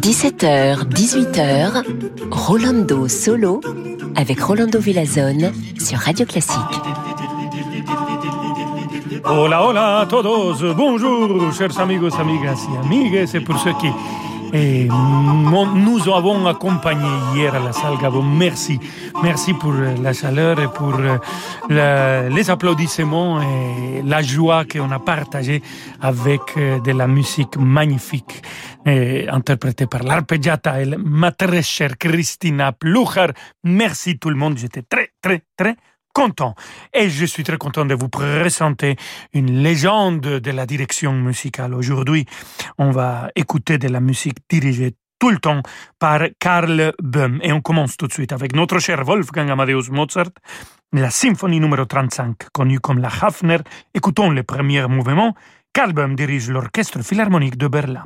17h, 18h, Rolando Solo avec Rolando Villazone sur Radio Classique. Hola, hola a todos. Bonjour, chers amigos, amigas y amigues. C'est pour ceux qui et nous avons accompagné hier à la salle Gabon. Merci. Merci pour la chaleur et pour euh, les applaudissements et la joie qu'on a partagée avec euh, de la musique magnifique interprétée par l'arpeggiata et ma très chère Christina Plucher. Merci tout le monde. J'étais très, très, très content. Et je suis très content de vous présenter une légende de la direction musicale. Aujourd'hui, on va écouter de la musique dirigée tout le temps par Karl Böhm. Et on commence tout de suite avec notre cher Wolfgang Amadeus Mozart, la symphonie numéro 35, connue comme la Hafner. Écoutons le premier mouvement. Karl Böhm dirige l'orchestre philharmonique de Berlin.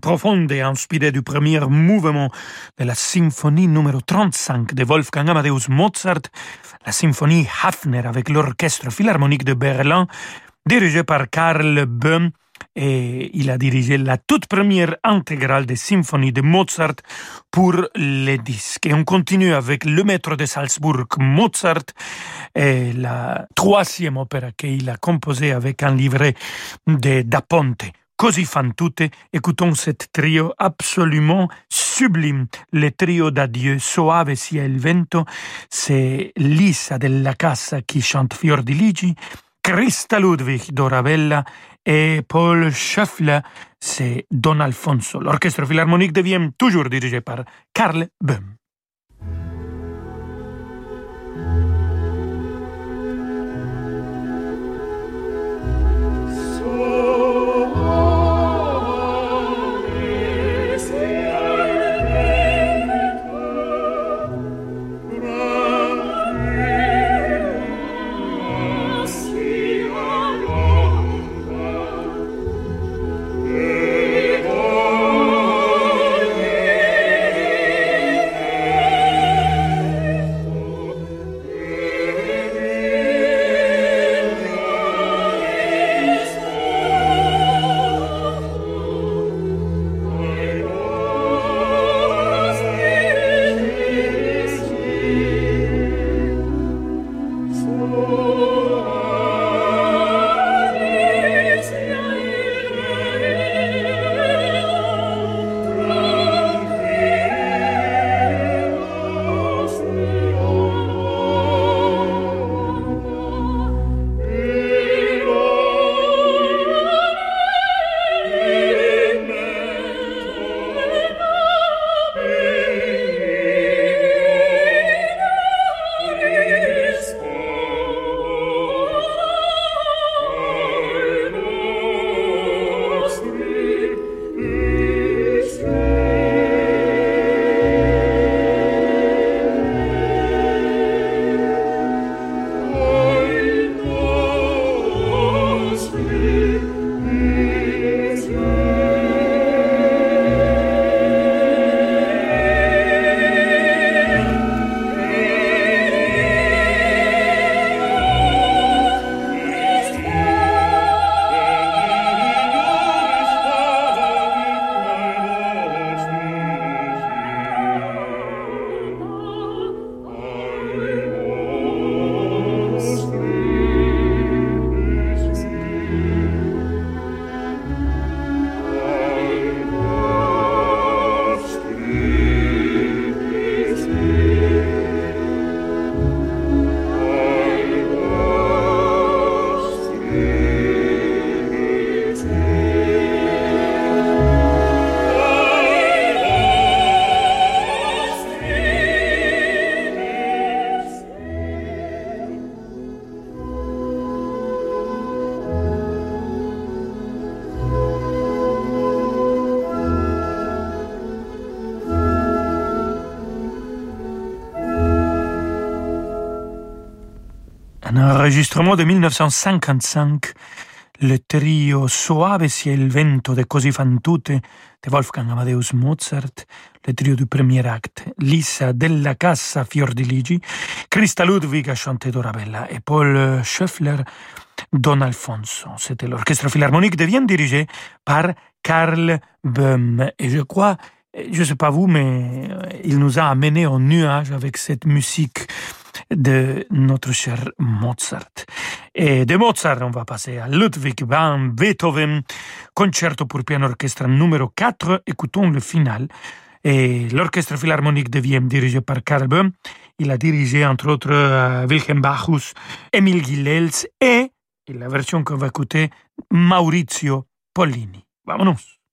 Profonde et inspirée du premier mouvement de la symphonie numéro 35 de Wolfgang Amadeus Mozart, la symphonie Hafner avec l'orchestre philharmonique de Berlin, dirigé par Karl Böhm, et il a dirigé la toute première intégrale des symphonies de Mozart pour les disques. Et on continue avec Le Maître de Salzbourg, Mozart, et la troisième opéra qu'il a composée avec un livret de Da Ponte. Così fan écoutons cet trio absolument sublime, le trio d'adieu Soave sia il vento, c'est Lisa della Casa qui chante Fior di Ligi, Christa Ludwig d'Orabella et Paul Schöffler, c'est Don Alfonso. L'orchestre philharmonique devient toujours dirigé par Karl Böhm. Enregistrement de 1955, le trio Soave sia il vento de Così fan tutte de Wolfgang Amadeus Mozart, le trio du premier acte, Lisa della Cassa Fiordiligi, Christa Ludwig a chanté Dorabella et Paul Schöffler Don Alfonso. C'était l'orchestre philharmonique devient dirigé par Karl Böhm. Et je crois, je ne sais pas vous, mais il nous a amené en nuage avec cette musique de notre cher Mozart. Et de Mozart, on va passer à Ludwig van Beethoven, concerto pour piano orchestre numéro 4. Écoutons le final. Et l'orchestre philharmonique de Vienne, dirigé par Karl Böhm, il a dirigé entre autres euh, Wilhelm Bachus, Emil Gilels et, et la version qu'on va écouter, Maurizio Pollini. Vamonos!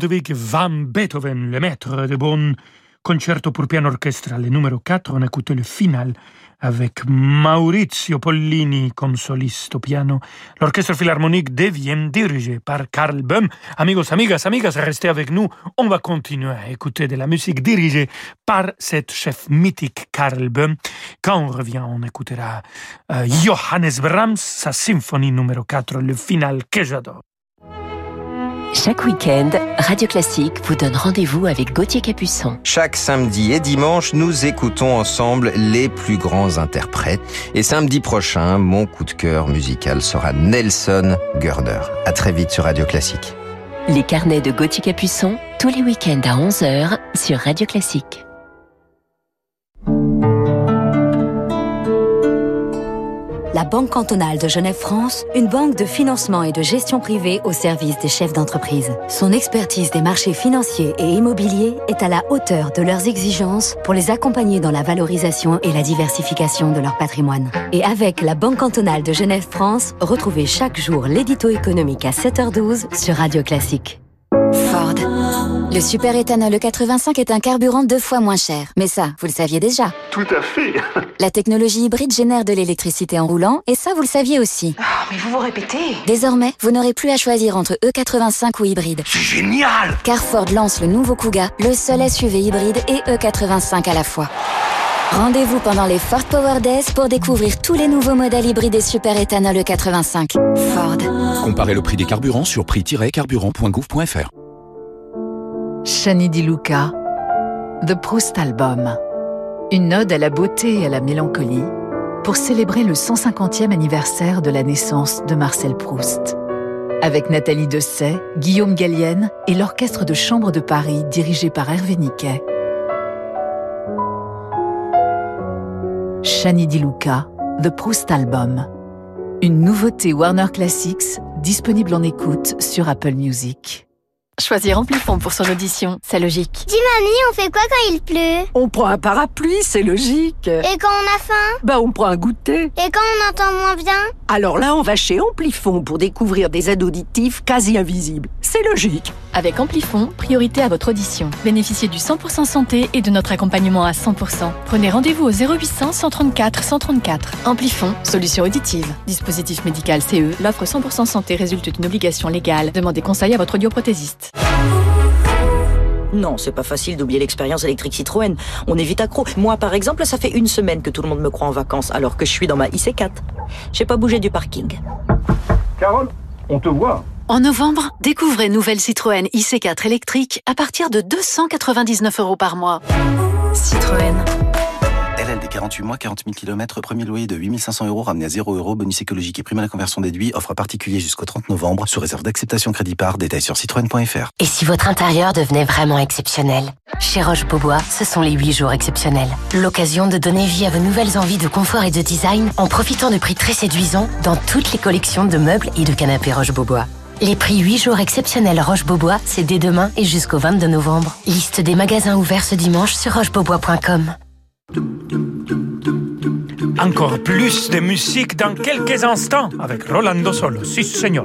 Ludwig van Beethoven, le maître de Bonn, concerto pour piano orchestral, le numéro 4, on a écouté le final avec Maurizio Pollini comme soliste au piano. L'orchestre philharmonique devient dirigé par Karl Böhm. Amigos, amigas, amigas, restez avec nous. On va continuer à écouter de la musique dirigée par cet chef mythique Karl Böhm. Quand on revient, on écoutera euh, Johannes Brahms, sa symphonie numéro 4, le final que j'adore. Chaque week-end, Radio Classique vous donne rendez-vous avec Gauthier Capuçon. Chaque samedi et dimanche, nous écoutons ensemble les plus grands interprètes. Et samedi prochain, mon coup de cœur musical sera Nelson Gurder. À très vite sur Radio Classique. Les carnets de Gauthier Capuçon, tous les week-ends à 11h sur Radio Classique. La Banque cantonale de Genève-France, une banque de financement et de gestion privée au service des chefs d'entreprise. Son expertise des marchés financiers et immobiliers est à la hauteur de leurs exigences pour les accompagner dans la valorisation et la diversification de leur patrimoine. Et avec la Banque cantonale de Genève-France, retrouvez chaque jour l'édito économique à 7h12 sur Radio Classique. Le super éthanol 85 est un carburant deux fois moins cher. Mais ça, vous le saviez déjà. Tout à fait. La technologie hybride génère de l'électricité en roulant, et ça, vous le saviez aussi. Oh, mais vous vous répétez. Désormais, vous n'aurez plus à choisir entre E85 ou hybride. C'est génial Car Ford lance le nouveau Kuga, le seul SUV hybride et E85 à la fois. Rendez-vous pendant les Ford Power Days pour découvrir tous les nouveaux modèles hybrides et super éthanol E85. Ford. Comparez le prix des carburants sur prix-carburant.gouv.fr. Shani Di Luca, The Proust Album. Une ode à la beauté et à la mélancolie pour célébrer le 150e anniversaire de la naissance de Marcel Proust. Avec Nathalie Dessay, Guillaume Gallienne et l'Orchestre de Chambre de Paris dirigé par Hervé Niquet. Shani Di Luca, The Proust Album. Une nouveauté Warner Classics disponible en écoute sur Apple Music. Choisir Amplifon pour son audition, c'est logique. Dis mamie, on fait quoi quand il pleut? On prend un parapluie, c'est logique. Et quand on a faim? Bah on prend un goûter. Et quand on entend moins bien? Alors là, on va chez Amplifon pour découvrir des aides auditives quasi invisibles. C'est logique. Avec Amplifon, priorité à votre audition. Bénéficiez du 100% santé et de notre accompagnement à 100%. Prenez rendez-vous au 0800 134 134. Amplifon, solution auditive. Dispositif médical CE, l'offre 100% santé résulte d'une obligation légale. Demandez conseil à votre audioprothésiste. Non, c'est pas facile d'oublier l'expérience électrique Citroën. On est vite accro. Moi, par exemple, ça fait une semaine que tout le monde me croit en vacances, alors que je suis dans ma IC4. J'ai pas bougé du parking. Carole, on te voit. En novembre, découvrez nouvelle Citroën IC4 électrique à partir de 299 euros par mois. Citroën. LLD 48 mois, 40 000 km, premier loyer de 8500 euros ramené à 0 euros, bonus écologique et prime à la conversion déduit, offre particulier jusqu'au 30 novembre, sous réserve d'acceptation crédit par, détail sur citroën.fr. Et si votre intérieur devenait vraiment exceptionnel? Chez Roche-Beaubois, ce sont les 8 jours exceptionnels. L'occasion de donner vie à vos nouvelles envies de confort et de design en profitant de prix très séduisants dans toutes les collections de meubles et de canapés Roche-Beaubois. Les prix 8 jours exceptionnels Roche-Beaubois, c'est dès demain et jusqu'au 22 novembre. Liste des magasins ouverts ce dimanche sur rochebeaubois.com. Encore plus de musique dans quelques instants avec Rolando Solo. Si, señor.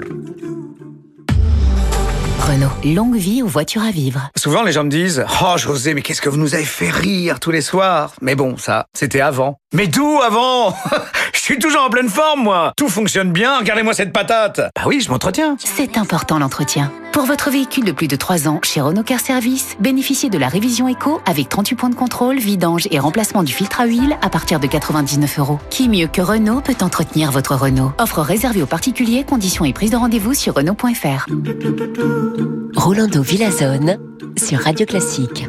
Renault, longue vie aux voitures à vivre. Souvent, les gens me disent Oh, José, mais qu'est-ce que vous nous avez fait rire tous les soirs Mais bon, ça, c'était avant. Mais d'où avant Je suis toujours en pleine forme, moi Tout fonctionne bien, regardez-moi cette patate Bah oui, je m'entretiens C'est important l'entretien. Pour votre véhicule de plus de 3 ans, chez Renault Car Service, bénéficiez de la révision éco avec 38 points de contrôle, vidange et remplacement du filtre à huile à partir de 99 euros. Qui mieux que Renault peut entretenir votre Renault? Offre réservée aux particuliers, conditions et prise de rendez-vous sur Renault.fr. Rolando Villazone sur Radio Classique.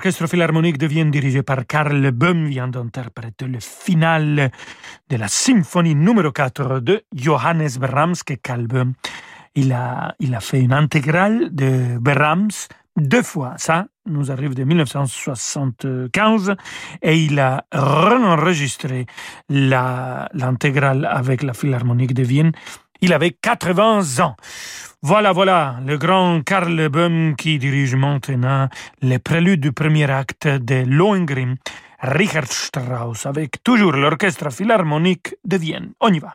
L'orchestre philharmonique de Vienne dirigé par Karl Böhm vient d'interpréter le final de la symphonie numéro 4 de Johannes Brahms que Karl Böhm il a, il a fait une intégrale de Brahms deux fois. Ça nous arrive de 1975 et il a enregistré l'intégrale avec la Philharmonique de Vienne. Il avait 80 ans. Voilà, voilà, le grand Karl Böhm qui dirige maintenant les préludes du premier acte de Lohengrin, Richard Strauss, avec toujours l'orchestre philharmonique de Vienne. On y va.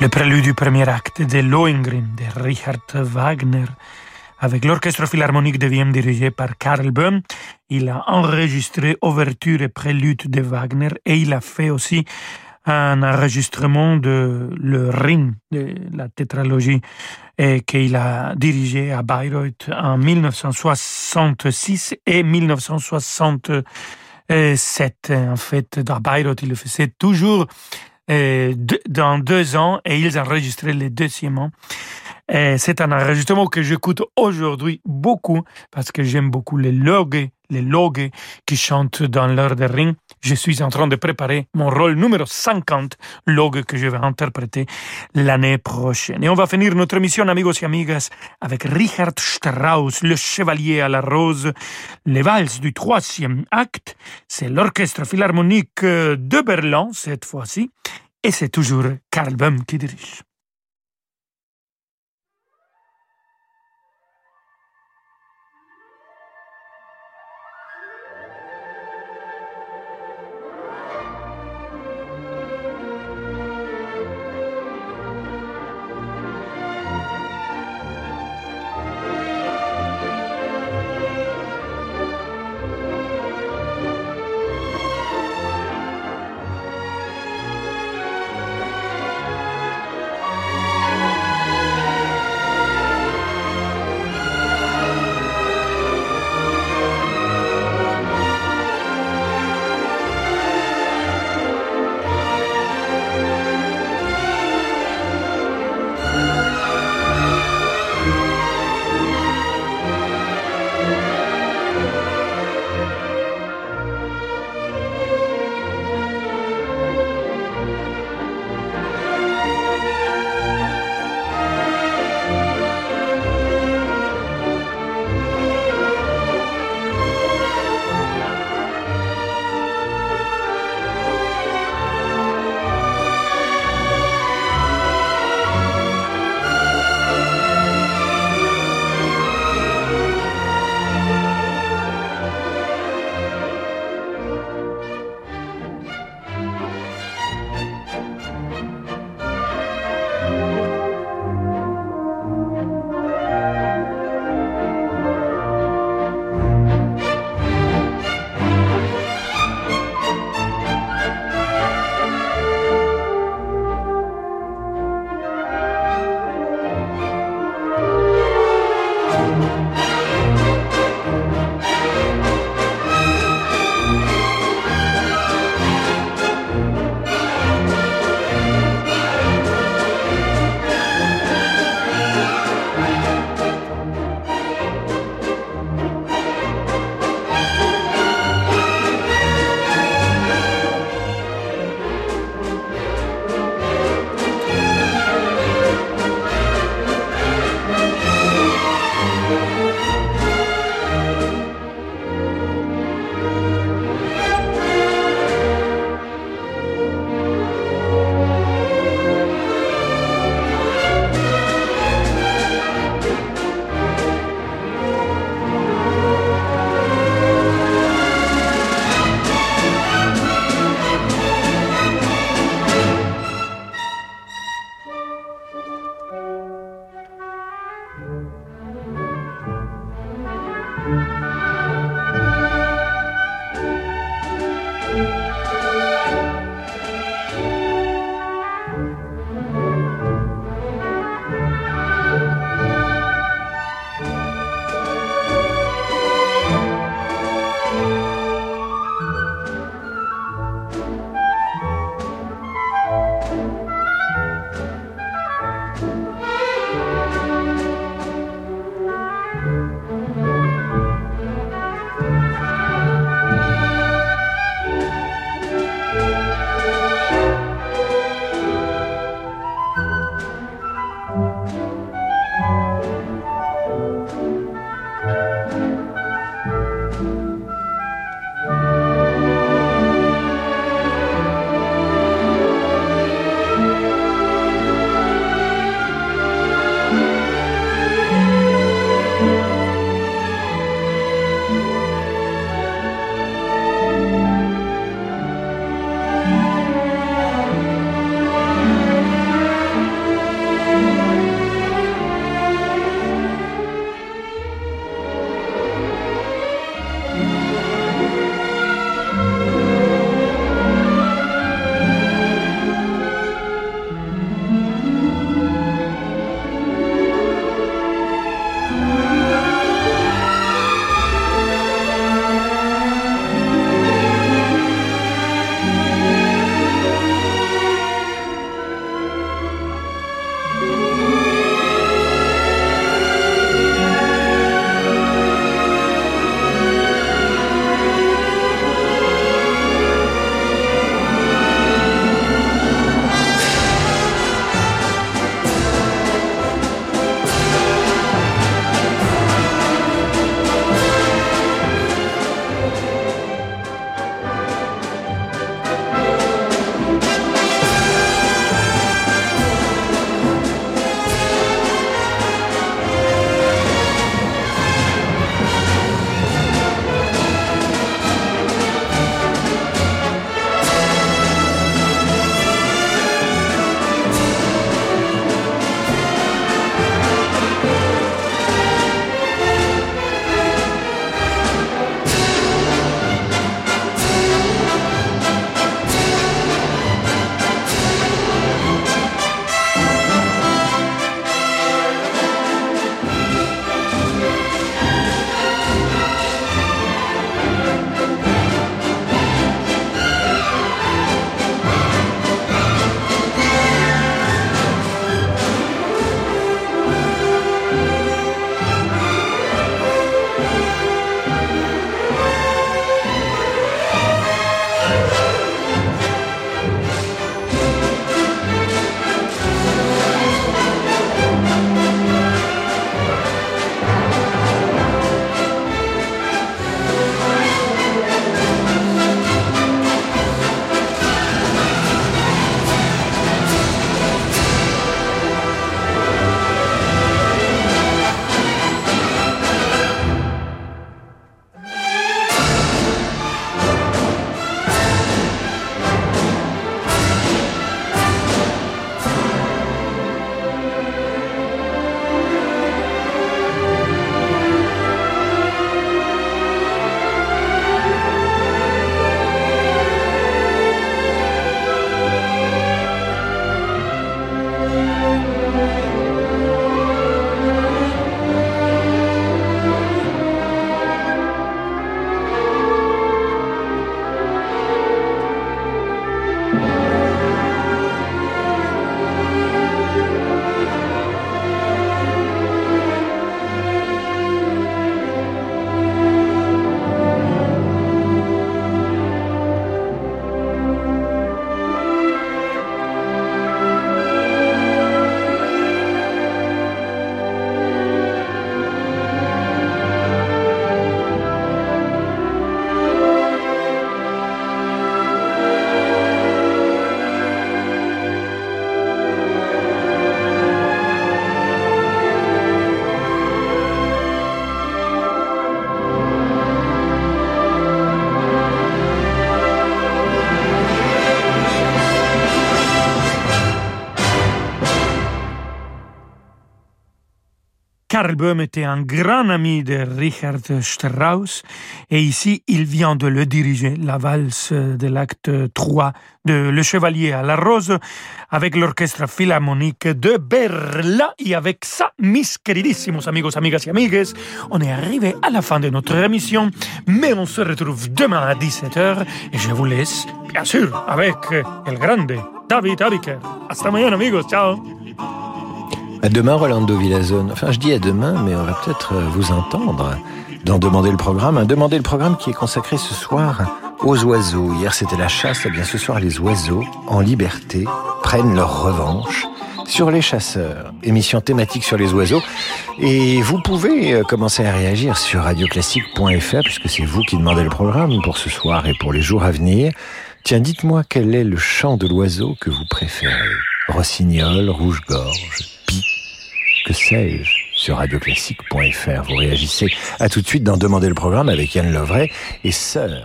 Le prélude du premier acte de Lohengrin de Richard Wagner avec l'Orchestre Philharmonique de Vienne dirigé par Karl Böhm. Il a enregistré ouverture et prélude de Wagner et il a fait aussi un enregistrement de Le Ring, de la tétralogie, et qu'il a dirigé à Bayreuth en 1966 et 1967. En fait, à Bayreuth, il le faisait toujours euh, dans deux ans et ils enregistraient les deuxièmement. C'est un enregistrement que j'écoute aujourd'hui beaucoup parce que j'aime beaucoup les logs, les logs qui chantent dans l'heure de ring. Je suis en train de préparer mon rôle numéro 50, log que je vais interpréter l'année prochaine. Et on va finir notre émission, amigos et amigas, avec Richard Strauss, le chevalier à la rose, les valses du troisième acte. C'est l'orchestre philharmonique de Berlin cette fois-ci. Et c'est toujours Karl Böhm qui dirige. Karl Böhm était un grand ami de Richard Strauss et ici il vient de le diriger, la valse de l'acte 3 de Le Chevalier à la Rose avec l'orchestre philharmonique de Berlin et avec ça, mis queridísimos amigos, amigas y amigues, on est arrivé à la fin de notre émission, mais on se retrouve demain à 17h et je vous laisse, bien sûr, avec el grande David Abiker. Hasta mañana amigos, ciao À demain, Rolando Villazone. Enfin, je dis à demain, mais on va peut-être euh, vous entendre dans Demander le programme. Un Demander le programme qui est consacré ce soir aux oiseaux. Hier, c'était la chasse. Eh bien, ce soir, les oiseaux, en liberté, prennent leur revanche sur les chasseurs. Émission thématique sur les oiseaux. Et vous pouvez euh, commencer à réagir sur radioclassique.fr puisque c'est vous qui demandez le programme pour ce soir et pour les jours à venir. Tiens, dites-moi quel est le chant de l'oiseau que vous préférez? Rossignol, rouge-gorge, que sais-je sur radioclassique.fr. Vous réagissez à tout de suite dans Demander le programme avec Yann Lovray et Sœur